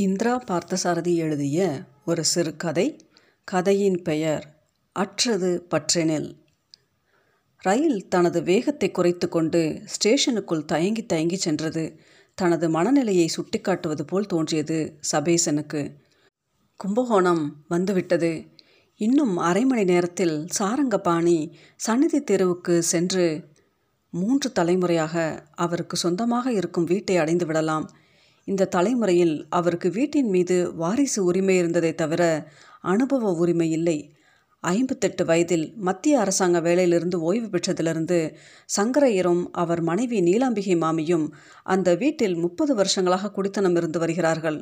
இந்திரா பார்த்தசாரதி எழுதிய ஒரு சிறுகதை கதையின் பெயர் அற்றது பற்றெனில். ரயில் தனது வேகத்தை குறைத்து கொண்டு ஸ்டேஷனுக்குள் தயங்கி தயங்கி சென்றது. தனது மனநிலையை சுட்டிக்காட்டுவது போல் தோன்றியது சபேசனுக்கு. கும்பகோணம் வந்துவிட்டது. இன்னும் அரை மணி நேரத்தில் சாரங்கபாணி சந்நிதி தெருவுக்கு சென்று மூன்று தலைமுறையாக அவருக்கு சொந்தமாக இருக்கும் வீட்டை அடைந்து விடலாம். இந்த தலைமுறையில் அவருக்கு வீட்டின் மீது வாரிசு உரிமை இருந்ததை தவிர அனுபவ உரிமை இல்லை. ஐம்பத்தெட்டு வயதில் மத்திய அரசாங்க வேலையிலிருந்து ஓய்வு பெற்றதிலிருந்து சங்கரையரும் அவர் மனைவி நீலாம்பிகை மாமியும் அந்த வீட்டில் முப்பது வருஷங்களாக குடித்தனம் இருந்து வருகிறார்கள்.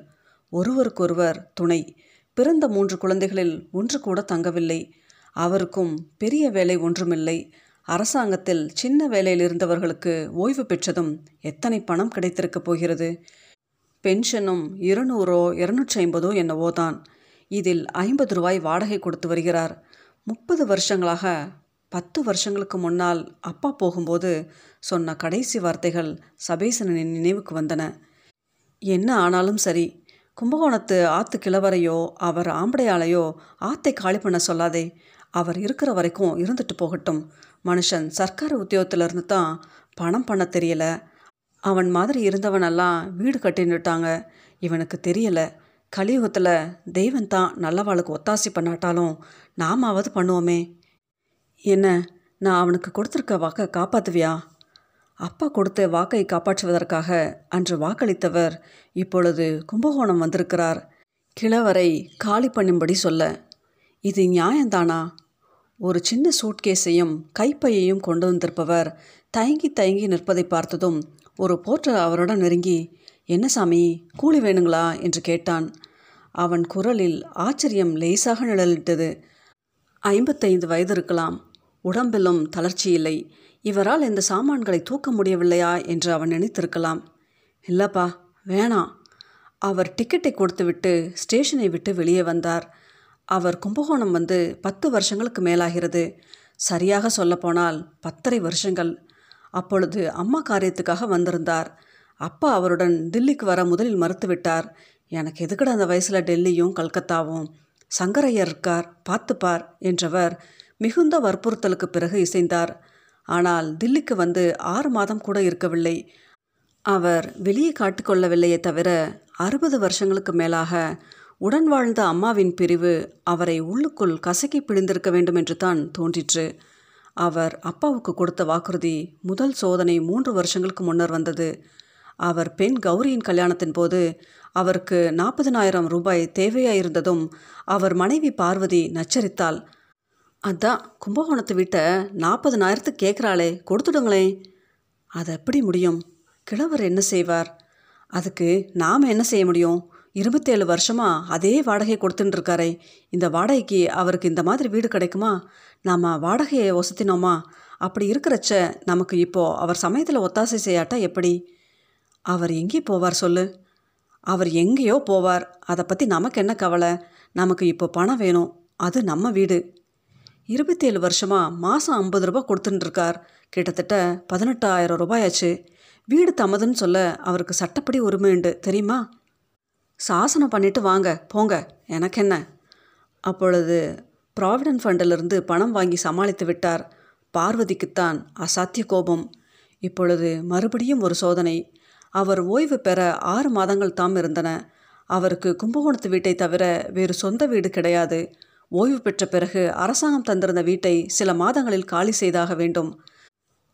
ஒருவருக்கொருவர் துணை. பிறந்த மூன்று குழந்தைகளில் ஒன்று கூட தங்கவில்லை. அவருக்கும் பெரிய வேலை ஒன்றுமில்லை. அரசாங்கத்தில் சின்ன வேலையில் இருந்தவர்களுக்கு ஓய்வு பெற்றதும் எத்தனை பணம் கிடைத்திருக்கப் போகிறது? பென்ஷனும் இருநூறோ இருநூற்றி ஐம்பதோ என்னவோ தான். இதில் ஐம்பது ரூபாய் வாடகை கொடுத்து வருகிறார். முப்பது வருஷங்களாக பத்து வருஷங்களுக்கு முன்னால் அப்பா போகும்போது சொன்ன கடைசி வார்த்தைகள் சபேசனின் நினைவுக்கு வந்தன. என்ன ஆனாலும் சரி கும்பகோணத்து ஆத்து கிழவரையோ அவர் ஆம்படையாளையோ ஆத்தை காலி பண்ண சொல்லாதே. அவர் இருக்கிற வரைக்கும் இருந்துட்டு போகட்டும். மனுஷன் சர்க்கார் உத்தியோகத்திலிருந்து தான் பணம் பண்ண தெரியல. அவன் மாதிரி இருந்தவனெல்லாம் வீடு கட்டின்னுட்டாங்க. இவனுக்கு தெரியலை. கலியுகத்தில் தெய்வம் தான் நல்லவாளுக்கு ஒத்தாசி பண்ணாட்டாலும் நாமாவது பண்ணுவோமே. என்ன நான் அவனுக்கு கொடுத்துருக்க வாக்கை காப்பாற்றுவியா அப்பா கொடுத்த வாக்கை காப்பாற்றுவதற்காக அன்று வாக்களித்தவர் இப்பொழுது கும்பகோணம் வந்திருக்கிறார். கிழவரை காலி பண்ணும்படி சொல்ல இது நியாயந்தானா? ஒரு சின்ன சூட்கேஸையும் கைப்பையையும் கொண்டு வந்திருப்பவர் தயங்கி தயங்கி நிற்பதை பார்த்ததும் ஒரு போர்ட்டர் அவருடன் நெருங்கி என்ன சாமி கூலி வேணுங்களா? என்று கேட்டான். அவன் குரலில் ஆச்சரியம் லேசாக நிழலிட்டது. ஐம்பத்தைந்து வயது இருக்கலாம். உடம்பிலும் தளர்ச்சி இல்லை. இவரால் இந்த சாமான்களை தூக்க முடியவில்லையா என்று அவன் நினைத்திருக்கலாம். இல்லப்பா வேணாம். அவர் டிக்கெட்டை கொடுத்துவிட்டு ஸ்டேஷனை விட்டு வெளியே வந்தார். அவர் கும்பகோணம் வந்து பத்து வருஷங்களுக்கு மேலாகிறது. சரியாக சொல்லப்போனால் பத்தரை வருஷங்கள். அப்பொழுது அம்மா காரியத்துக்காக வந்திருந்தார். அப்பா அவருடன் தில்லிக்கு வர முதலில் மறுத்துவிட்டார். எனக்கு எதுக்கட அந்த வயசில் டெல்லியும் கல்கத்தாவும்? சங்கரையர் இருக்கார் பார்த்துப்பார் என்றவர் மிகுந்த வற்புறுத்தலுக்கு பிறகு இசைந்தார். ஆனால் தில்லிக்கு வந்து ஆறு மாதம் கூட இருக்கவில்லை. அவர் வெளியே காட்டிக்கொள்ளவில்லையே தவிர அறுபது வருஷங்களுக்கு மேலாக உடன் வாழ்ந்த அம்மாவின் பிரிவு அவரை உள்ளுக்குள் கசக்கி பிழிந்திருக்க வேண்டும் என்று தான் தோன்றிற்று. அவர் அப்பாவுக்கு கொடுத்த வாக்குறுதி முதல் சோதனை மூன்று வருஷங்களுக்கு முன்னர் வந்தது. அவர் பெண் கௌரியின் கல்யாணத்தின் போது அவருக்கு நாற்பதனாயிரம் ரூபாய் தேவையாயிருந்ததும் அவர் மனைவி பார்வதி நச்சரித்தாள். அதான் கும்பகோணத்து வீட்டை நாற்பதனாயிரத்துக்கு கேட்குறாளே கொடுத்துடுங்களே அது எப்படி முடியும்? கிழவர் என்ன செய்வார்? அதுக்கு நாம் என்ன செய்ய முடியும்? இருபத்தேழு வருஷமாக அதே வாடகை கொடுத்துட்டுருக்காரே இந்த வாடகைக்கு அவருக்கு இந்த மாதிரி வீடு கிடைக்குமா? நாம் வாடகையை வசத்தினோமா அப்படி இருக்கிறச்ச நமக்கு இப்போது அவர் சமயத்தில் ஒத்தாசை செய்யாட்டா எப்படி? அவர் எங்கே போவார் சொல்லு? அவர் எங்கேயோ போவார். அதை பற்றி நமக்கு என்ன கவலை? நமக்கு இப்போ பணம் வேணும். அது நம்ம வீடு. இருபத்தேழு வருஷமாக மாதம் ஐம்பது ரூபா கொடுத்துட்டுருக்கார் கிட்டத்தட்ட பதினெட்டாயிரம் ரூபாயாச்சு. வீடு தமதுன்னு சொல்ல அவருக்கு சட்டப்படி உரிமை உண்டு. தெரியுமா? சாசனம் பண்ணிட்டு வாங்க போங்க எனக்கு என்ன அப்பொழுது ப்ராவிடன்ட் ஃபண்டிலிருந்து பணம் வாங்கி சமாளித்து விட்டார். பார்வதிக்குத்தான் அசாத்திய கோபம். இப்பொழுது மறுபடியும் ஒரு சோதனை. அவர் ஓய்வு பெற ஆறு மாதங்கள் தாம் இருந்தன. அவருக்கு கும்பகோணத்து வீட்டை தவிர வேறு சொந்த வீடு கிடையாது. ஓய்வு பெற்ற பிறகு அரசாங்கம் தந்திருந்த வீட்டை சில மாதங்களில் காலி செய்தாக வேண்டும்.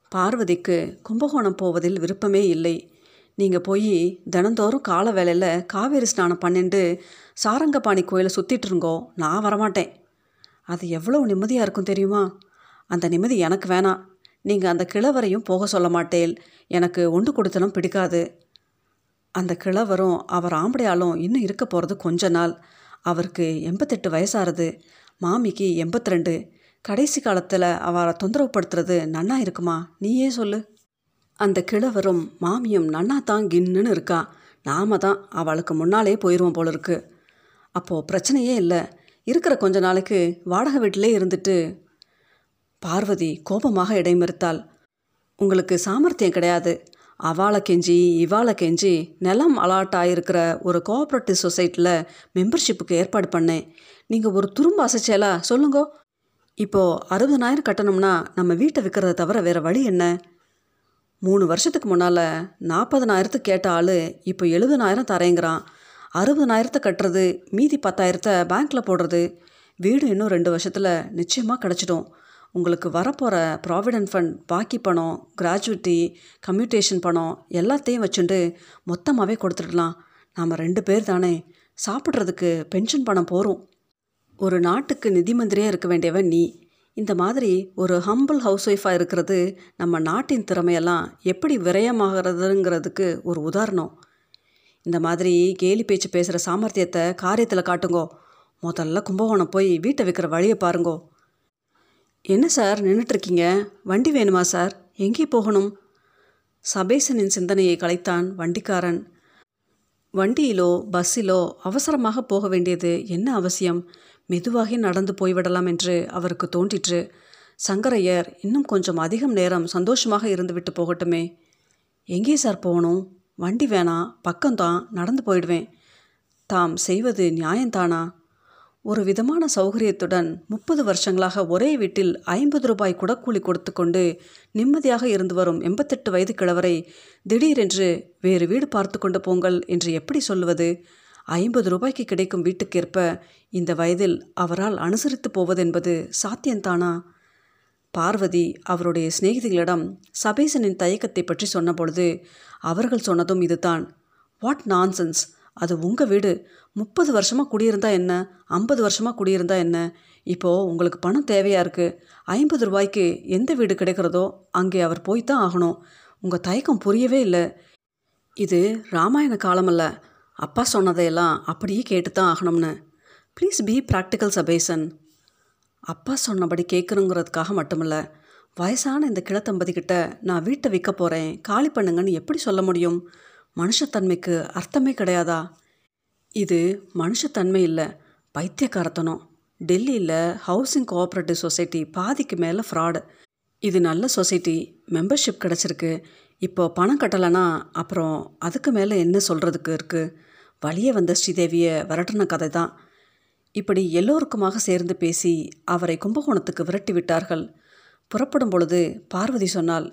பார்வதிக்கு கும்பகோணம் போவதில் விருப்பமே இல்லை. நீங்கள் போய் தினந்தோறும் கால வேலையில் காவேரி ஸ்நானம் பண்ணிட்டு சாரங்கபாணி கோயிலை சுற்றிட்டு இருங்கோ. நான் வரமாட்டேன். அது எவ்வளோ நிம்மதியாக இருக்கும் தெரியுமா? அந்த நிம்மதி எனக்கு வேணாம் நீங்கள் அந்த கிழவரையும் போக சொல்ல மாட்டேல். எனக்கு ஒன்று கொடுத்தனும் பிடிக்காது. அந்த கிழவரும் அவர் ஆம்படையாலும் இன்னும் இருக்க போகிறது கொஞ்ச நாள். அவருக்கு எண்பத்தெட்டு வயசாகிறது மாமிக்கு எண்பத்தி ரெண்டு கடைசி காலத்தில் அவரை தொந்தரவுப்படுத்துறது நன்னா இருக்குமா? நீயே சொல்லு. அந்த கிழவரும் மாமியும் நன்னா தான் கின்னுன்னு இருக்கா. நாம தான் அவளுக்கு முன்னாலே போயிடுவோம் போல இருக்கு. அப்போது பிரச்சனையே இல்லை. இருக்கிற கொஞ்ச நாளைக்கு வாடகை வீட்டிலே இருந்துட்டு பார்வதி கோபமாக இடைமறுத்தாள். உங்களுக்கு சாமர்த்தியம் கிடையாது. அவாளை கெஞ்சி இவாளை கெஞ்சி நிலம் அலாட்டாயிருக்கிற ஒரு கோஆப்ரேட்டிவ் சொசைட்டியில் மெம்பர்ஷிப்புக்கு ஏற்பாடு பண்ணேன். நீங்கள் ஒரு துரும்பு அசைச்சேலா சொல்லுங்கோ. இப்போது அறுபதனாயிரம் கட்டணும்னா நம்ம வீட்டை விற்கிறத தவிர வேறு வழி என்ன? மூணு வருஷத்துக்கு முன்னால் நாற்பதனாயிரத்துக்கு கேட்ட ஆள் இப்போ எழுபதனாயிரம் தரேங்கிறான். அறுபதனாயிரத்தை கட்டுறது மீதி பத்தாயிரத்தை பேங்க்கில் போடுறது வீடு இன்னும் ரெண்டு வருஷத்தில் நிச்சயமாக கிடச்சிடும். உங்களுக்கு வரப்போகிற ப்ராவிடென்ட் ஃபண்ட் பாக்கி பணம் கிராஜுவிட்டி கம்யூட்டேஷன் பணம் எல்லாத்தையும் வச்சுட்டு மொத்தமாகவே கொடுத்துடலாம். நாம் ரெண்டு பேர் தானே. சாப்பிட்றதுக்கு பென்ஷன் பணம் போகிறோம் ஒரு நாட்டுக்கு நிதி மந்திரியாக இருக்க வேண்டியவன் நீ. இந்த மாதிரி ஒரு ஹம்பிள் ஹவுஸ் ஒய்ஃபாக இருக்கிறது நம்ம நாட்டின் திறமையெல்லாம் எப்படி விரயமாகிறதுங்கிறதுக்கு ஒரு உதாரணம். இந்த மாதிரி கேலி பேச்சு பேசுகிற சாமர்த்தியத்தை காரியத்தில் காட்டுங்கோ. முதல்ல கும்பகோணம் போய் வீட்டை விற்கிற வழியை பாருங்கோ. என்ன சார் நின்றுட்டுருக்கீங்க வண்டி வேணுமா சார்? எங்கே போகணும்? சபேசனின் சிந்தனையை கலைத்தான் வண்டிக்காரன். வண்டியிலோ பஸ்ஸிலோ அவசரமாக போக வேண்டியது என்ன அவசியம்? மெதுவாகி நடந்து போய்விடலாம் என்று அவருக்கு தோன்றிற்று. சங்கரையர் இன்னும் கொஞ்சம் அதிகம் நேரம் சந்தோஷமாக இருந்துவிட்டு போகட்டுமே. எங்கே சார் போகணும்? வண்டி வேணாம் பக்கம்தான் நடந்து போயிடுவேன். தாம் செய்வது நியாயந்தானா? ஒரு விதமான சௌகரியத்துடன் முப்பது வருஷங்களாக ஒரே வீட்டில் ஐம்பது ரூபாய் குடக்கூலி கொடுத்து கொண்டு நிம்மதியாக இருந்து வரும் எண்பத்தெட்டு வயது கிழவரை திடீரென்று வேறு வீடு பார்த்து கொண்டு போங்கள் என்று எப்படி சொல்லுவது? ஐம்பது ரூபாய்க்கு கிடைக்கும் வீட்டுக்கேற்ப இந்த வயதில் அவரால் அனுசரித்து போவதென்பது சாத்தியந்தானா பார்வதி அவருடைய சிநேகிதிகளிடம் சபேசனின் தயக்கத்தை பற்றி சொன்னபொழுது அவர்கள் சொன்னதும் இதுதான். வாட் நான்சென்ஸ் அது உங்கள் வீடு. முப்பது வருஷமாக குடியிருந்தா என்ன? ஐம்பது வருஷமாக குடியிருந்தா என்ன? இப்போது உங்களுக்கு பணம் தேவையாக இருக்குது ஐம்பது ரூபாய்க்கு எந்த வீடு கிடைக்கிறதோ அங்கே அவர் போய்த்தான் ஆகணும். உங்கள் தயக்கம் புரியவே இல்லை. இது ராமாயண காலமல்ல. அப்பா சொன்னதையெல்லாம் அப்படியே கேட்டு தான் ஆகணும்னு. ப்ளீஸ் பி ப்ராக்டிக்கல் சபேசன் அப்பா சொன்னபடி கேட்கணுங்கிறதுக்காக மட்டுமில்ல வயசான இந்த கிழத்தம்பதிக்கிட்ட நான் வீட்டை விற்க போகிறேன் காலி பண்ணுங்கன்னு எப்படி சொல்ல முடியும்? மனுஷத்தன்மைக்கு அர்த்தமே கிடையாதா? இது மனுஷத்தன்மை இல்லை பைத்தியக்காரத்தனம். டெல்லியில் ஹவுசிங் கோஆப்ரேட்டிவ் சொசைட்டி பாதிக்கு மேலே ஃப்ராடு. இது நல்ல சொசைட்டி மெம்பர்ஷிப் கிடச்சிருக்கு இப்போ பணம் கட்டலைன்னா அப்புறம் அதுக்கு மேலே என்ன சொல்கிறதுக்கு இருக்குது வழியே வந்த ஸ்ரீதேவியை விரட்டின கதை தான். இப்படி எல்லோருக்குமாக சேர்ந்து பேசி அவரை கும்பகோணத்துக்கு விரட்டி விட்டார்கள். புறப்படும் பொழுது பார்வதி சொன்னால்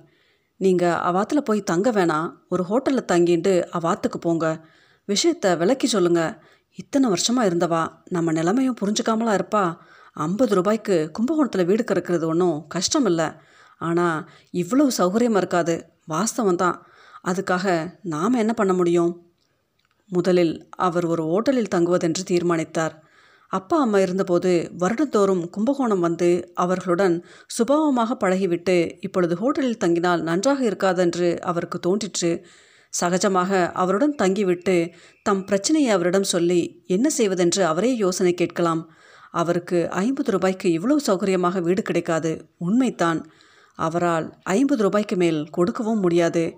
நீங்கள் அவாத்தில் போய் தங்க வேணாம். ஒரு ஹோட்டலில் தங்கிட்டு அவாத்துக்கு போங்க. விஷயத்தை விளக்கி சொல்லுங்கள் இத்தனை வருஷமாக இருந்தவா. நம்ம நிலைமையும் புரிஞ்சுக்காமலாம் இருப்பா. ஐம்பது ரூபாய்க்கு கும்பகோணத்தில் வீடு கறக்கிறது ஒன்றும் கஷ்டம் இல்லை ஆனால் இவ்வளவு சௌகரியமாக இருக்காது. வாஸ்தவம் தான். அதுக்காக நாம் என்ன பண்ண முடியும்? முதலில் அவர் ஒரு ஓட்டலில் தங்குவதென்று தீர்மானித்தார். அப்பா அம்மா இருந்தபோது வருடந்தோறும் கும்பகோணம் வந்து அவர்களுடன் சுபாவமாக பழகிவிட்டு இப்பொழுது ஹோட்டலில் தங்கினால் நன்றாக இருக்காதென்று அவருக்கு தோன்றிற்று. சகஜமாக அவருடன் தங்கிவிட்டு தம் பிரச்சனையை அவரிடம் சொல்லி என்ன செய்வதென்று அவரே யோசனை கேட்கலாம். அவருக்கு ஐம்பது ரூபாய்க்கு இவ்வளவு சௌகரியமாக வீடு கிடைக்காது. உண்மைத்தான் அவரால் ஐம்பது ரூபாய்க்கு மேல் கொடுக்கவும் முடியாது.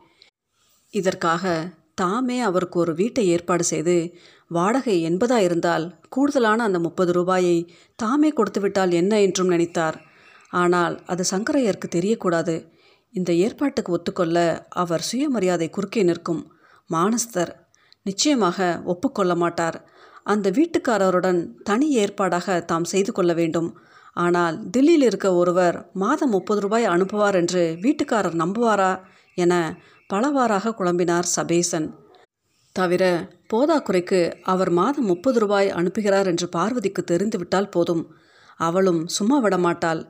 இதற்காக தாமே அவருக்கு ஒரு வீட்டை ஏற்பாடு செய்து வாடகை எண்பதா இருந்தால் கூடுதலான அந்த முப்பது ரூபாயை தாமே கொடுத்துவிட்டால் என்ன என்றும் நினைத்தார். ஆனால் அது சங்கரையருக்கு தெரியக்கூடாது. இந்த ஏற்பாட்டுக்கு ஒத்துக்கொள்ள அவர் சுயமரியாதை குறுக்கே நிற்கும் மானஸ்தர் நிச்சயமாக ஒப்புக்கொள்ள மாட்டார். அந்த வீட்டுக்காரருடன் தனி ஏற்பாடாக தாம் செய்து கொள்ள வேண்டும். ஆனால் தில்லியில் இருக்க ஒருவர் மாதம் முப்பது ரூபாய் அனுப்புவார் என்று வீட்டுக்காரர் நம்புவாரா என பலவாறாக குழம்பினார் சபேசன். தவிர போதாக்குறைக்கு அவர் மாதம் முப்பது ரூபாய் அனுப்புகிறார் என்று பார்வதிக்கு தெரிந்துவிட்டால் போதும். அவளும் சும்மா விடமாட்டாள்.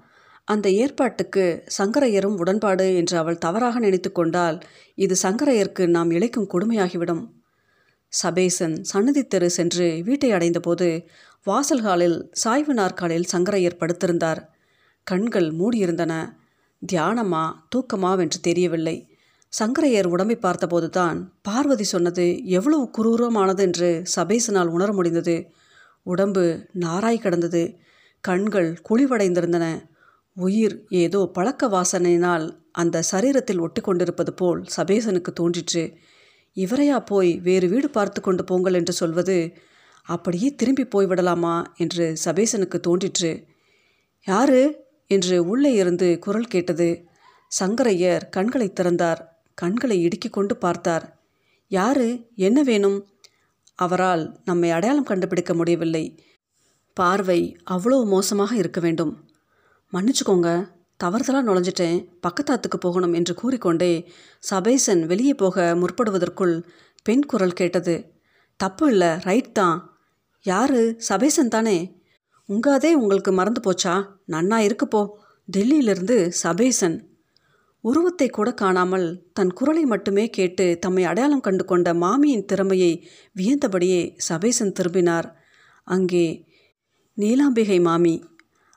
அந்த ஏற்பாட்டுக்கு சங்கரையரும் உடன்பாடு என்று அவள் தவறாக நினைத்து கொண்டால் இது சங்கரையருக்கு நாம் இழைக்கும் கொடுமையாகிவிடும். சபேசன் சன்னதி தெரு சென்று வீட்டை அடைந்தபோது வாசல்காலில் சாய்வு நாற்காலில் சங்கரையர் படுத்திருந்தார். கண்கள் மூடியிருந்தன. தியானமா தூக்கமாவென்று தெரியவில்லை. சங்கரையர் உடம்பை பார்த்தபோதுதான் பார்வதி சொன்னது எவ்வளவு குரூரமானது என்று சபேசனால் உணர முடிந்தது. உடம்பு நாராய் கிடந்தது. கண்கள் குழிவடைந்திருந்தன. உயிர் ஏதோ பழக்க வாசனையினால் அந்த சரீரத்தில் ஒட்டி கொண்டிருப்பது போல் சபேசனுக்கு தோன்றிற்று. இவரையா போய் வேறு வீடு பார்த்து கொண்டு போங்கள் என்று சொல்வது அப்படியே திரும்பி போய்விடலாமா என்று சபேசனுக்கு தோன்றிற்று. யாரு? என்று உள்ளே இருந்து குரல் கேட்டது. சங்கரையர் கண்களை திறந்தார். கண்களை இடுக்கிக் கொண்டு பார்த்தார். யாரு? என்ன வேணும்? அவரால் நம்மை அடையாளம் கண்டுபிடிக்க முடியவில்லை. பார்வை அவ்வளோ மோசமாக இருக்க வேண்டும். மன்னிச்சுக்கோங்க தவறுதலாக நுழைஞ்சிட்டேன். பக்கத்தாத்துக்கு போகணும் என்று கூறிக்கொண்டே சபேசன் வெளியே போக முற்படுவதற்குள் பெண் குரல் கேட்டது. தப்பு இல்லை ரைட் தான். யாரு? சபேசன் தானே. உங்காதே உங்களுக்கு மறந்து போச்சா? நன்னா இருக்குப்போ டெல்லியிலிருந்து சபேசன். உருவத்தை கூட காணாமல் தன் குரலை மட்டுமே கேட்டு தம்மை அடையாளம் கண்டு கொண்ட மாமியின் திறமையை வியந்தபடியே சபேசன் திரும்பினார். அங்கே நீலாம்பிகை மாமி.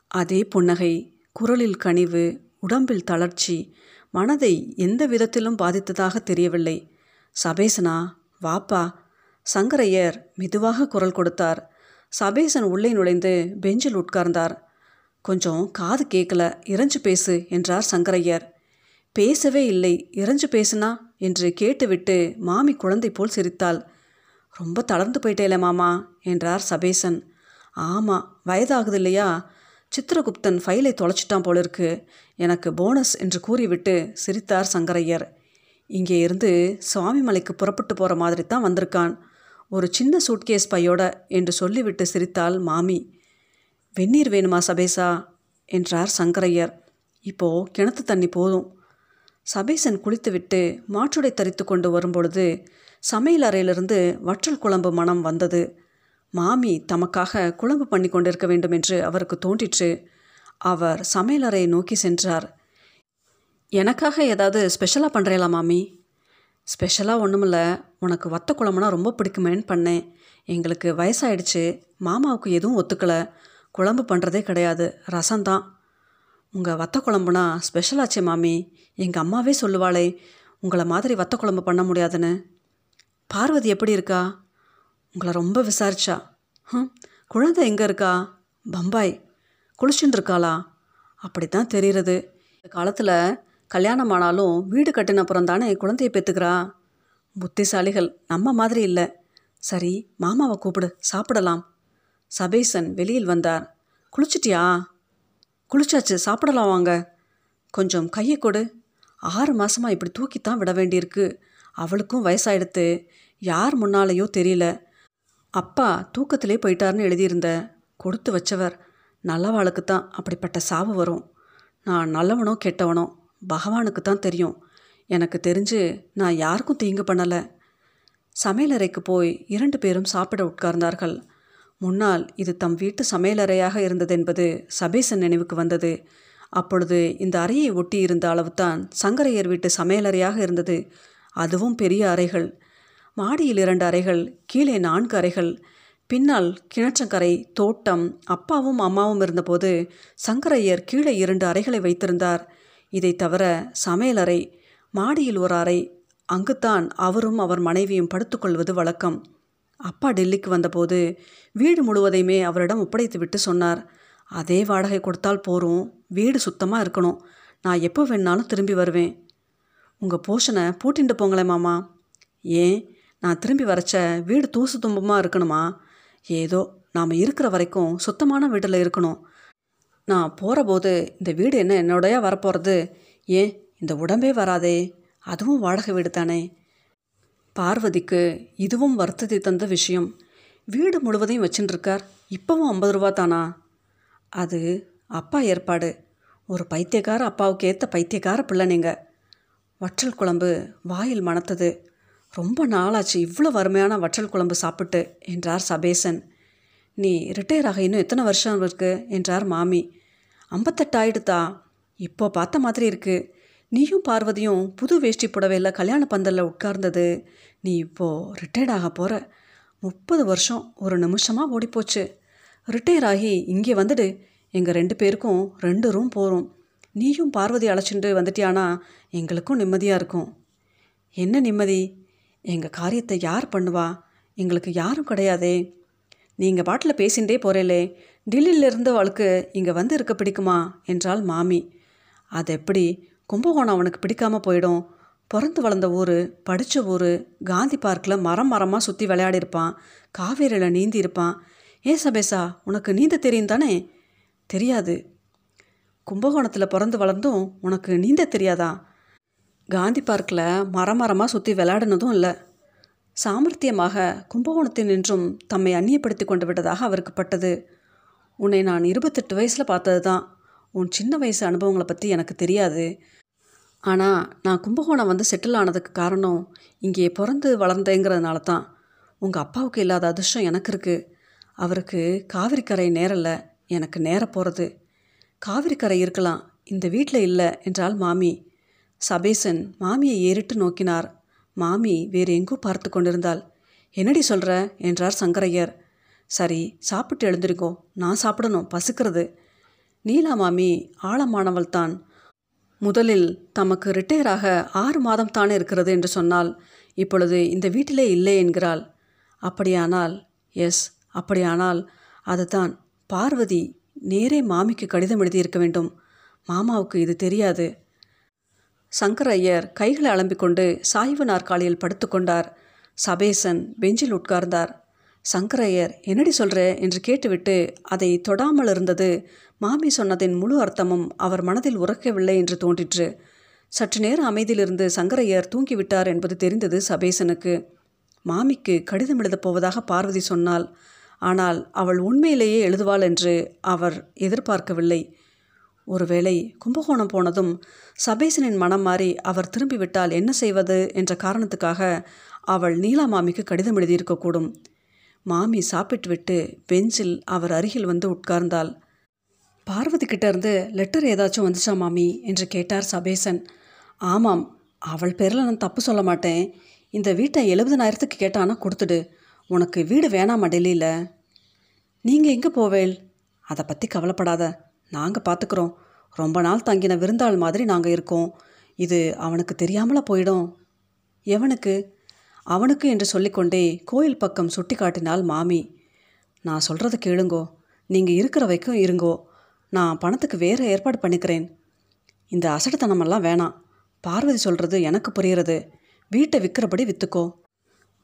அதே புன்னகை குரலில் கனிவு உடம்பில் தளர்ச்சி மனதை எந்த விதத்திலும் பாதித்ததாக தெரியவில்லை. சபேசனா? வாப்பா சங்கரையர் மெதுவாக குரல் கொடுத்தார். சபேசன் உள்ளே நுழைந்து பெஞ்சில் உட்கார்ந்தார். கொஞ்சம் காது கேட்கல இறைஞ்சு பேசு என்றார் சங்கரையர். பேசவே இல்லை இறைஞ்சு பேசுனா? என்று கேட்டுவிட்டு மாமி குழந்தை போல் சிரித்தாள். ரொம்ப தளர்ந்து போயிட்டேல மாமா என்றார் சபேசன். ஆமாம் வயதாகுது இல்லையா? சித்திரகுப்தன் ஃபைலை தொலைச்சிட்டான் போல இருக்கு எனக்கு போனஸ் என்று கூறிவிட்டு சிரித்தார் சங்கரையர். இங்கே இருந்து சுவாமிமலைக்கு புறப்பட்டு போகிற மாதிரி தான் வந்திருக்கான். ஒரு சின்ன சூட்கேஸ் பையோட என்று சொல்லிவிட்டு சிரித்தாள் மாமி. வெந்நீர் வேணுமா சபேசா? என்றார் சங்கரையர். இப்போ கிணத்து தண்ணி போதும். சபேசன் குளித்துவிட்டு மாற்றுடை தரித்து கொண்டு வரும்பொழுது சமையல் அறையிலிருந்து வற்றல் குழம்பு மனம் வந்தது. மாமி தமக்காக குழம்பு பண்ணி கொண்டிருக்க வேண்டும் என்று அவருக்கு தோன்றிற்று. அவர் சமையலறையை நோக்கி சென்றார். எனக்காக ஏதாவது ஸ்பெஷலாக பண்ணுறேளா மாமி? ஸ்பெஷலாக ஒன்றுமில்ல உனக்கு வத்த குழம்புனா ரொம்ப பிடிக்குமேன்னு பண்ணேன். எங்களுக்கு வயசாயிடுச்சு. மாமாவுக்கு எதுவும் ஒத்துக்கலை. குழம்பு பண்ணுறதே கிடையாது. ரசம்தான். உங்கள் வத்த குழம்புனா ஸ்பெஷலாச்சே மாமி. எங்கள் அம்மாவே சொல்லுவாளே உங்களை மாதிரி வத்த குழம்பு பண்ண முடியாதுன்னு. பார்வதி எப்படி இருக்கா? உங்களை ரொம்ப விசாரிச்சா. ம் குழந்தை எங்கே இருக்கா? பம்பாய். குளிச்சுட்டு இருக்காளா? அப்படி தான் தெரிகிறது இந்த காலத்தில் கல்யாணம் ஆனாலும் வீடு கட்டின அப்புறம் தானே குழந்தையை பெற்றுக்கிறா புத்திசாலிகள் நம்ம மாதிரி இல்லை. சரி மாமாவை கூப்பிடு சாப்பிடலாம். சபேசன் வெளியில் வந்தார். குளிச்சிட்டியா? குளிச்சாச்சு சாப்பிடலாம் வாங்க. கொஞ்சம் கையை கொடு. ஆறு மாதமாக இப்படி தூக்கித்தான் விட வேண்டியிருக்கு. அவளுக்கும் வயசாயிடுத்து. யார் முன்னாலேயோ தெரியல. அப்பா தூக்கத்திலே போயிட்டார்னு எழுதியிருந்த கொடுத்து வச்சவர் நல்லவாளுக்கு தான் அப்படிப்பட்ட சாவு வரும். நான் நல்லவனோ கெட்டவனோ பகவானுக்கு தான் தெரியும். எனக்கு தெரிஞ்சு நான் யாருக்கும் தீங்கு பண்ணலை. சமையலறைக்கு போய் இரண்டு பேரும் சாப்பிட உட்கார்ந்தார்கள். முன்னால் இது தம் வீட்டு சமையலறையாக இருந்ததென்பது சபேசன் நினைவுக்கு வந்தது. அப்பொழுது இந்த அறையை ஒட்டி இருந்த அளவுதான் சங்கரையர் வீட்டு சமையலறையாக இருந்தது. அதுவும் பெரிய அறைகள். மாடியில் இரண்டு அறைகள் கீழே நான்கு அறைகள். பின்னால் கிணற்றங்கரை தோட்டம் அப்பாவும் அம்மாவும் இருந்தபோது சங்கரையர் கீழே இரண்டு அறைகளை வைத்திருந்தார். இதை தவிர சமையலறை மாடியில் ஒரு அறை அங்குத்தான் அவரும் அவர் மனைவியும் படுத்துக்கொள்வது வழக்கம். அப்பா டெல்லிக்கு வந்தபோது வீடு முழுவதையுமே அவரிடம் ஒப்படைத்து விட்டு சொன்னார். அதே வாடகை கொடுத்தால் போகிறோம் வீடு சுத்தமாக இருக்கணும். நான் எப்போ வேணாலும் திரும்பி வருவேன். உங்கள் போஷனை பூட்டின்ட்டு போங்களேன் மாமா. ஏன்? நான் திரும்பி வரச்ச வீடு தூசு தும்பமாக இருக்கணுமா? ஏதோ நாம் இருக்கிற வரைக்கும் சுத்தமான வீட்டில் இருக்கணும். நான் போகிறபோது இந்த வீடு என்ன என்னோடய வரப்போகிறது ஏன் இந்த உடம்பே வராதே. அதுவும் வாடகை வீடு தானே. பார்வதிக்கு இதுவும் வருத்தத்தை தந்த விஷயம். வீடு முழுவதையும் வச்சுட்டுருக்கார் இப்போவும் ஐம்பது ரூபா தானா? அது அப்பா ஏற்பாடு. ஒரு பைத்தியக்கார அப்பாவுக்கு ஏற்ற பைத்தியக்கார பிள்ளை நீங்கள் வற்றல் குழம்பு வாயில் மணத்தது. ரொம்ப நாளாச்சு இவ்வளோ வறுமையான வற்றல் குழம்பு சாப்பிட்டு என்றார் சபேசன். நீ ரிட்டையர் ஆக இன்னும் எத்தனை வருஷம் இருக்கு? என்றார் மாமி. ஐம்பத்தெட்டாயிடுதா? இப்போ பார்த்த மாதிரி இருக்குது நீயும் பார்வதியும் புது வேஷ்டி புடவையில் கல்யாண பந்தலில் உட்கார்ந்தது. நீ இப்போது ரிட்டையர்ட் ஆக போகிற முப்பது வருஷம் ஒரு நிமிஷமாக ஓடிப்போச்சு. ரிட்டையர் ஆகி இங்கே வந்துடு. எங்கள் ரெண்டு பேருக்கும் ரெண்டு ரூம் போகிறோம் நீயும் பார்வதி அழைச்சிட்டு வந்துட்டியானா எங்களுக்கும் நிம்மதியாக இருக்கும். என்ன நிம்மதி? எங்கள் காரியத்தை யார் பண்ணுவா? எங்களுக்கு யாரும் கிடையாதே. நீங்கள் பாட்டில் பேசிகிட்டே போகிறேலே டெல்லியிலிருந்து அவளுக்கு இங்கே வந்து இருக்க பிடிக்குமா? என்றாள் மாமி. அது எப்படி? கும்பகோணம் அவனுக்கு பிடிக்காமல் போயிடும். பிறந்து வளர்ந்த ஊர் படித்த ஊர் காந்தி பார்க்கில் மரம் மரமாக சுற்றி விளையாடிருப்பான் காவேரியில் நீந்தி இருப்பான். ஏன் சபேசா உனக்கு நீந்த தெரியும் தானே? தெரியாது. கும்பகோணத்தில் பிறந்து வளர்ந்தும் உனக்கு நீந்த தெரியாதா? காந்தி பார்க்கில் மரம் மரமாக சுற்றி விளையாடினதும் இல்லை. சாமர்த்தியமாக கும்பகோணத்தில் நின்றும் தம்மை அந்நியப்படுத்தி கொண்டு விட்டதாக அவருக்கு பட்டது. உன்னை நான் இருபத்தெட்டு வயசில் பார்த்தது தான் உன் சின்ன வயசு அனுபவங்களை பற்றி எனக்கு தெரியாது. ஆனால் நான் கும்பகோணம் வந்து செட்டில் ஆனதுக்கு காரணம் இங்கே பிறந்து வளர்ந்தேங்கிறதுனால தான் உங்கள் அப்பாவுக்கு இல்லாத அதிர்ஷ்டம் எனக்கு இருக்குது அவருக்கு காவிரிக்கரை நேரல எனக்கு நேர போகிறது காவிரிக்கரை இருக்கலாம் இந்த வீட்டில் இல்லை என்றால் மாமி. சபேசன் மாமியை ஏறிட்டு நோக்கினார். மாமி வேறு எங்கோ பார்த்து கொண்டிருந்தாள். என்னடி சொல்கிற என்றார் சங்கரையர். சரி சாப்பிட்டு எழுந்திருக்கோம். நான் சாப்பிடணும். பசுக்கிறது. நீலா மாமி ஆழமானவள் தான். முதலில் தமக்கு ரிட்டையராக ஆறு மாதம் தானே இருக்கிறது என்று சொன்னால் இப்பொழுது இந்த வீட்டிலே இல்லை என்கிறாள். அப்படியானால் எஸ் அப்படியானால் அதுதான். பார்வதி நேரே மாமிக்கு கடிதம் எழுதியிருக்க வேண்டும். மாமாவுக்கு இது தெரியாது. சங்கர் ஐயர் கைகளை அலம்பிக்கொண்டு சாய்வு நாற்காலியில் படுத்துக்கொண்டார். சபேசன் பெஞ்சில் உட்கார்ந்தார். சங்கரையர் என்னடி சொல்கிற என்று கேட்டுவிட்டு அதை தொடாமல் இருந்தது. மாமி சொன்னதின் முழு அர்த்தமும் அவர் மனதில் உறக்கவில்லை என்று தோன்றிற்று. சற்று நேர அமைதியிலிருந்து சங்கரையர் தூங்கிவிட்டார் என்பது தெரிந்தது சபேசனுக்கு. மாமிக்கு கடிதம் எழுதப் போவதாக பார்வதி சொன்னாள் ஆனால் அவள் உண்மையிலேயே எழுதுவாள் என்று அவர் எதிர்பார்க்கவில்லை. ஒருவேளை கும்பகோணம் போனதும் சபேசனின் மனம் மாறி அவர் திரும்பிவிட்டால் என்ன செய்வது? என்ற காரணத்துக்காக அவள் நீலா மாமிக்கு கடிதம் எழுதியிருக்கக்கூடும். மாமி சாப்பிட்டுவிட்டு பெஞ்சில் அவர் அருகில் வந்து உட்கார்ந்தாள். பார்வதி கிட்டேருந்து லெட்டர் ஏதாச்சும் வந்துச்சா மாமி? என்று கேட்டார் சபேசன். ஆமாம் அவள் பேரில் நான் தப்பு சொல்ல மாட்டேன். இந்த வீட்டை எழுபதனாயிரத்துக்கு கேட்டானா கொடுத்துடு. உனக்கு வீடு வேணாமா டெல்லியில்? நீங்கள் எங்கே போவேல் அதை பற்றி கவலைப்படாத. நாங்கள் பார்த்துக்குறோம் ரொம்ப நாள் தங்கின விருந்தாள் மாதிரி நாங்கள் இருக்கோம். இது அவனுக்கு தெரியாமல போயிடும். எவனுக்கு? அவனுக்கு என்று சொல்லிக்கொண்டே கோயில் பக்கம் சுட்டி காட்டினாள் மாமி. நான் சொல்கிறத கேளுங்கோ. நீங்கள் இருக்கிற வரைக்கும் இருங்கோ. நான் பணத்துக்கு வேறு ஏற்பாடு பண்ணிக்கிறேன். இந்த அசடுத்தனமெல்லாம் வேணாம். பார்வதி சொல்கிறது எனக்கு புரிகிறது. வீட்டை விற்கிறபடி விற்றுக்கோ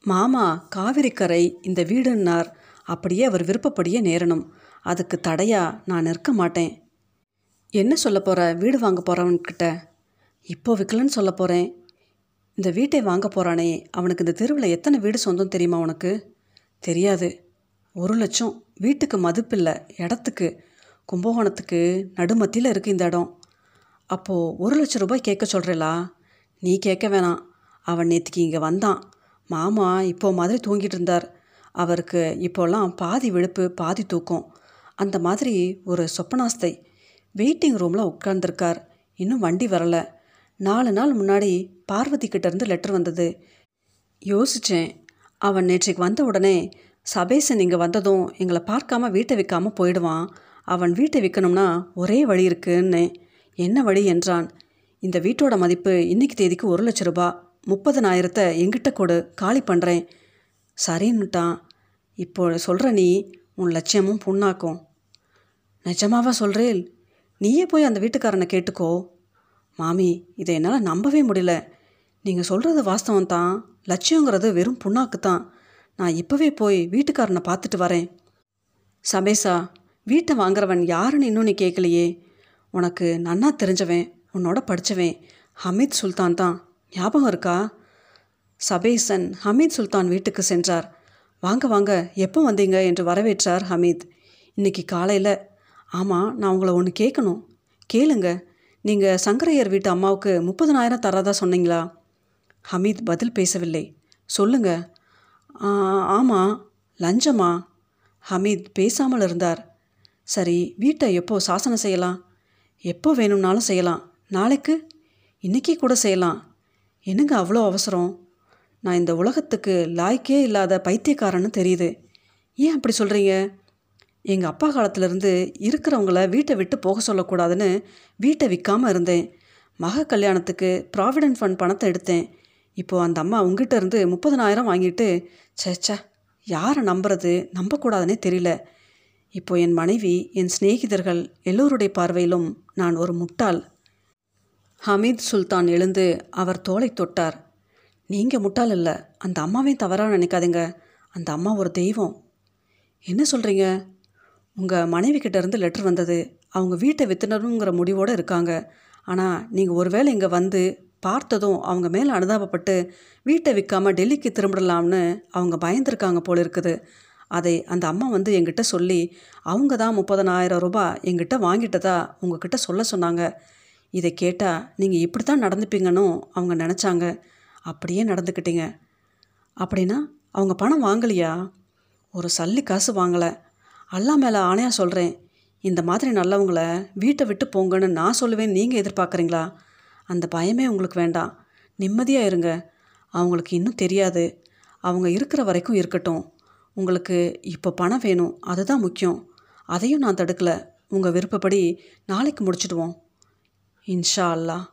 மாமா காவிரிக்கரை இந்த வீடுன்னார். அப்படியே அவர் விருப்பப்படியே நேரணும். அதுக்கு தடையா நான் நிற்க மாட்டேன். என்ன சொல்ல போகிற வீடு வாங்க போகிறவன்கிட்ட இப்போ விற்கலன்னு சொல்ல போகிறேன் இந்த வீட்டை வாங்க போகிறானே அவனுக்கு இந்த தெருவில் எத்தனை வீடு சொந்தம் தெரியுமா உனக்கு? தெரியாது. ஒரு லட்சம். வீட்டுக்கு மதிப்பில்லை இடத்துக்கு. கும்பகோணத்துக்கு நடுமத்தியில் இருக்குது இந்த இடம். அப்போது ஒரு லட்சம் ரூபாய் கேட்க சொல்கிறேலா நீ கேட்க வேணாம். அவன் நேற்றுக்கு இங்கே வந்தான். மாமா இப்போ மாதிரி தூங்கிட்டு இருந்தார். அவருக்கு இப்போல்லாம் பாதி விழுப்பு பாதி தூக்கம். அந்த மாதிரி ஒரு சொப்பனாஸ்தை. வெயிட்டிங் ரூமில் உட்கார்ந்துருக்கார். இன்னும் வண்டி வரலை. நாலு நாள் முன்னாடி பார்வதி கிட்டேருந்து லெட்டர் வந்தது. யோசித்தேன் அவன் நேற்றைக்கு வந்த உடனே சபேசன் இங்கே வந்ததும் எங்களை பார்க்காம வீட்டை விற்காமல் போயிடுவான். அவன் வீட்டை விற்கணும்னா ஒரே வழி இருக்குன்னு. என்ன வழி என்றான். இந்த வீட்டோட மதிப்பு இன்னைக்கு தேதிக்கு ஒரு லட்ச ரூபா. முப்பதனாயிரத்தை எங்கிட்ட கொடு. காலி பண்ணுறேன் சரின்னுட்டான். இப்போ சொல்கிற நீ உன் லட்சியமும் புண்ணாக்கும். நிஜமாவா சொல்கிறேல் நீயே போய் அந்த வீட்டுக்காரனை கேட்டுக்கோ. மாமி இதை என்னால் நம்பவே முடியல. நீங்கள் சொல்கிறது வாஸ்தவம் தான் லட்சியங்கிறது வெறும் புண்ணாக்கு தான் நான் இப்போவே போய் வீட்டுக்காரனை பார்த்துட்டு வரேன். சபேசா வீட்டை வாங்குறவன் யாருன்னு இன்னும் நீ கேட்கலையே உனக்கு நன்னா தெரிஞ்சவன் உன்னோட படித்தவன் ஹமீத் சுல்தான் தான். ஞாபகம் இருக்கா? சபேசன் ஹமீத் சுல்தான் வீட்டுக்கு சென்றார். வாங்க வாங்க எப்போ வந்தீங்க என்று வரவேற்றார் ஹமீத். இன்னைக்கு காலையில். ஆமாம் நான் உங்களை ஒன்று கேட்கணும் கேளுங்க. நீங்கள் சங்கரையர் வீட்டு அம்மாவுக்கு முப்பதனாயிரம் தராதா சொன்னீங்களா? ஹமீத் பதில் பேசவில்லை. சொல்லுங்க. ஆமாம் லஞ்சமா? ஹமீத் பேசாமல் இருந்தார். சரி வீட்டை எப்போ சாசனம் செய்யலாம்? எப்போ வேணும்னாலும் செய்யலாம். நாளைக்கு? இன்றைக்கி கூட செய்யலாம். என்னங்க அவ்வளோ அவசரம்? நான் இந்த உலகத்துக்கு லாய்க்கே இல்லாத பைத்தியக்காரன்னு தெரியுது. ஏன் அப்படி சொல்கிறீங்க எங்கள் அப்பா காலத்திலேருந்து இருக்கிறவங்கள வீட்டை விட்டு போக சொல்லக்கூடாதுன்னு வீட்டை விற்காமல் இருந்தேன். மக கல்யாணத்துக்கு ப்ராவிடென்ட் ஃபண்ட் பணத்தை எடுத்தேன். இப்போது அந்த அம்மா உங்ககிட்ட இருந்து முப்பதனாயிரம் வாங்கிட்டு சேச்சா யாரை நம்புறது? நம்பக்கூடாதுன்னே தெரியல. இப்போ என் மனைவி என் சிநேகிதர்கள் எல்லோருடைய பார்வையிலும் நான் ஒரு முட்டாள். ஹமீத் சுல்தான் எழுந்து அவர் தோலை தொட்டார். நீங்கள் முட்டாள் இல்லை. அந்த அம்மாவே தவறாக நினைக்காதீங்க. அந்த அம்மா ஒரு தெய்வம். என்ன சொல்கிறீங்க உங்கள் மனைவி கிட்டேருந்து இருந்து லெட்டர் வந்தது. அவங்க வீட்டை வித்துனருங்கிற முடிவோடு இருக்காங்க. ஆனால் நீங்கள் ஒருவேளை இங்கே வந்து பார்த்ததும் அவங்க மேலே அனுதாபப்பட்டு வீட்டை விற்காம டெல்லிக்கு திரும்பிடலாம்னு அவங்க பயந்துருக்காங்க போல இருக்குது. அதை அந்த அம்மா வந்து எங்கிட்ட சொல்லி அவங்க தான் முப்பதனாயிரம் ரூபாய் எங்கிட்ட வாங்கிட்டதா உங்ககிட்ட சொல்ல சொன்னாங்க. இதை கேட்டால் நீங்கள் இப்படி தான் நடந்துப்பீங்கன்னு அவங்க நினச்சாங்க. அப்படியே நடந்துக்கிட்டீங்க. அப்படின்னா அவங்க பணம் வாங்கலையா? ஒரு சல்லி காசு வாங்கலை. அல்லா மேலே ஆணையாக சொல்கிறேன் இந்த மாதிரி நல்லவங்களை வீட்டை விட்டு போங்கன்னு நான் சொல்லுவேன் நீங்கள் எதிர்பார்க்குறீங்களா? அந்த பயமே உங்களுக்கு வேண்டாம். நிம்மதியாக இருங்க. அவங்களுக்கு இன்னும் தெரியாது. அவங்க இருக்கிற வரைக்கும் இருக்கட்டும். உங்களுக்கு இப்போ பணம் வேணும். அதுதான் முக்கியம். அதையும் நான் தடுக்கலை. உங்கள் விருப்பப்படி நாளைக்கு முடிச்சிடுவோம். இன்ஷா அல்லாஹ்.